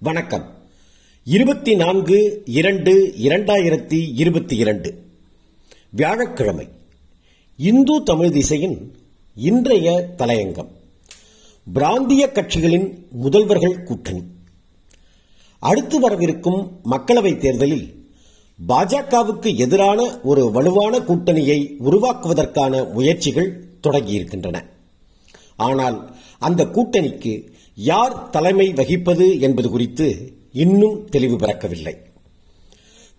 வணக்கம். இருபத்தி நான்கு இரண்டு இரண்டாயிரத்தி இருபத்தி இரண்டு. வியாழக்கிழமை. இந்து தமிழ் திசையின் இன்றைய தலையங்கம். பிராந்திய கட்சிகளின் முதல்வர்கள் கூட்டணி. அடுத்து வரவிருக்கும் மக்களவைத் தேர்தலில் பாஜகவுக்கு எதிரான ஒரு வலுவான கூட்டணியை உருவாக்குவதற்கான முயற்சிகள் தொடங்கியிருக்கின்றன. ஆனால் அந்த கூட்டணிக்கு யார் தலைமை வகிப்பது என்பது குறித்து இன்னும் தெளிவு பிறக்கவில்லை.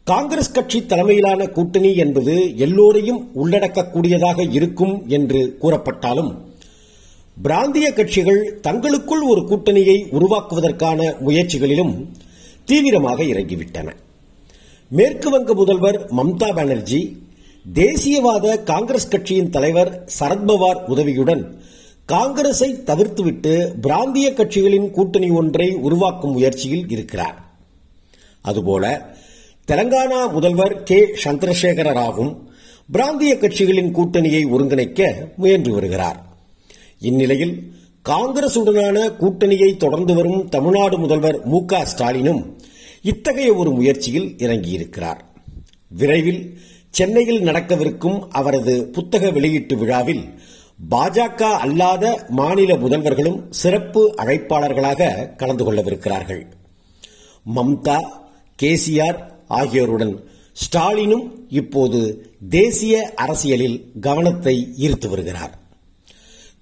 காங்கிரஸ் கட்சி தலைமையிலான கூட்டணி என்பது எல்லோரையும் உள்ளடக்கக்கூடியதாக இருக்கும் என்று கூறப்பட்டாலும் பிராந்திய கட்சிகள் தங்களுக்குள் ஒரு கூட்டணியை உருவாக்குவதற்கான முயற்சிகளிலும் தீவிரமாக இறங்கிவிட்டன. மேற்கு வங்க முதல்வர் மம்தா பானர்ஜி தேசியவாத காங்கிரஸ் கட்சியின் தலைவர் சரத்பவார் உதவியுடன் காங்கிரஸை தவிர்த்துவிட்டு பிராந்திய கட்சிகளின் கூட்டணி ஒன்றை உருவாக்கும் முயற்சியில் இருக்கிறார். அதுபோல தெலங்கானா முதல்வர் கே. சந்திரசேகர ராவும் பிராந்திய கட்சிகளின் கூட்டணியை ஒருங்கிணைக்க முயன்று வருகிறார். இந்நிலையில் காங்கிரசுடனான கூட்டணியை தொடர்ந்து வரும் தமிழ்நாடு முதல்வர் மு ஸ்டாலினும் இத்தகைய ஒரு முயற்சியில் இறங்கியிருக்கிறார். விரைவில் சென்னையில் நடக்கவிருக்கும் அவரது புத்தக வெளியீட்டு விழாவில் பாஜக அல்லாத மாநில முதல்வர்களும் சிறப்பு அழைப்பாளர்களாக கலந்து கொள்ளவிருக்கிறார்கள். மம்தா கேசிஆர் ஆகியோருடன் ஸ்டாலினும் இப்போது தேசிய அரசியலில் கவனத்தை ஈர்த்து வருகிறார்.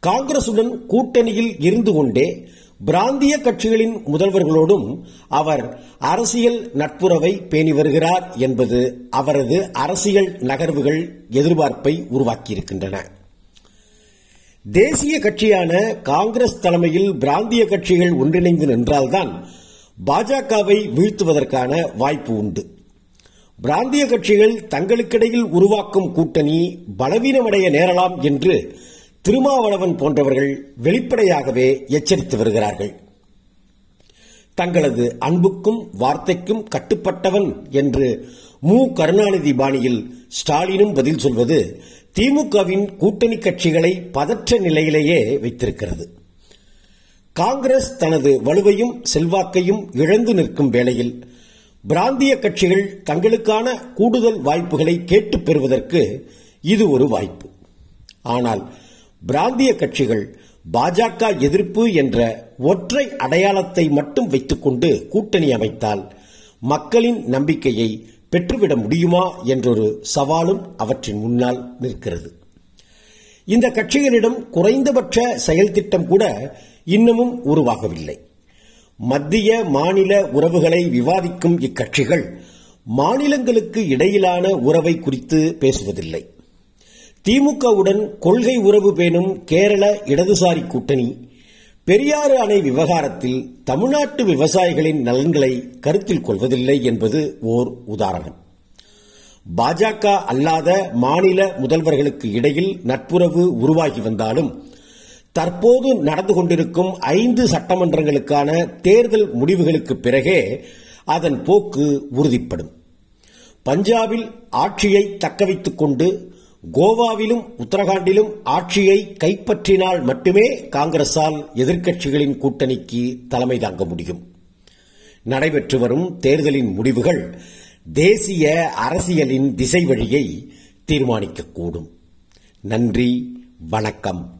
காங்கிரசுடன் கூட்டணியில் இருந்து கொண்டே பிராந்திய கட்சிகளின் முதல்வர்களோடும் அவர் அரசியல் நட்புறவை பேணி வருகிறார் என்பது அவரது அரசியல் நகர்வுகள் எதிர்பார்ப்பை உருவாக்கியிருக்கின்றன. தேசிய கட்சியான காங்கிரஸ் தலைமையில் பிராந்திய கட்சிகள் ஒன்றிணைந்து நின்றால்தான் பாஜகவை வீழ்த்துவதற்கான வாய்ப்பு உண்டு. பிராந்திய கட்சிகள் தங்களுக்கிடையில் உருவாக்கும் கூட்டணி பலவீனமடைய நேரலாம் என்று திருமாவளவன் போன்றவர்கள் வெளிப்படையாகவே எச்சரித்து வருகிறார்கள். தங்களது அன்புக்கும் வார்த்தைக்கும் கட்டுப்பட்டவன் என்று மு. கருணாநிதி பாணியில் ஸ்டாலினும் பதில் சொல்வது திமுகவின் கூட்டணி கட்சிகளை பதற்ற நிலையிலேயே வைத்திருக்கிறது. காங்கிரஸ் தனது வலுவையும் செல்வாக்கையும் இழந்து நிற்கும் வேளையில் பிராந்திய கட்சிகள் தங்களுக்கான கூடுதல் வாய்ப்புகளை கேட்டுப் பெறுவதற்கு இது ஒரு வாய்ப்பு. ஆனால் பிராந்திய கட்சிகள் பாஜக எதிர்ப்பு என்ற ஒற்றை அடையாளத்தை மட்டும் வைத்துக்கொண்டு கூட்டணி அமைத்தால் மக்களின் நம்பிக்கையை பெற்றுவிட முடியுமா என்றொரு சவாலும் அவற்றின் முன்னால் நிற்கிறது. இந்த கட்சிகளிடம் குறைந்தபட்ச செயல் திட்டம் கூட இன்னமும் உருவாகவில்லை. மத்திய மாநில உறவுகளை விவாதிக்கும் இக்கட்சிகள் மாநிலங்களுக்கு இடையிலான உறவை குறித்து பேசுவதில்லை. திமுகவுடன் கொள்கை உறவு பேணும் கேரள இடதுசாரி கூட்டணி பெரியாறு அணை விவகாரத்தில் தமிழ்நாட்டு விவசாயிகளின் நலன்களை கருத்தில் கொள்வதில்லை என்பது ஓர் உதாரணம். பாஜக அல்லாத மாநில முதல்வர்களுக்கு இடையில் நட்புறவு உருவாகி வந்தாலும் தற்போது நடந்து கொண்டிருக்கும் ஐந்து சட்டமன்றங்களுக்கான தேர்தல் முடிவுகளுக்கு பிறகே அதன் போக்கு உறுதிப்படும். பஞ்சாபில் ஆட்சியை தக்கவைத்துக் கொண்டு கோவாவிலும் உத்தரகாண்டிலும் ஆட்சியை கைப்பற்றினால் மட்டுமே காங்கிரசால் எதிர்க்கட்சிகளின் கூட்டணிக்கு தலைமை தாங்க முடியும். நடைபெற்று வரும் தேர்தலின் முடிவுகள் தேசிய அரசியலின் திசை வழியை தீர்மானிக்கக்கூடும். நன்றி வணக்கம்.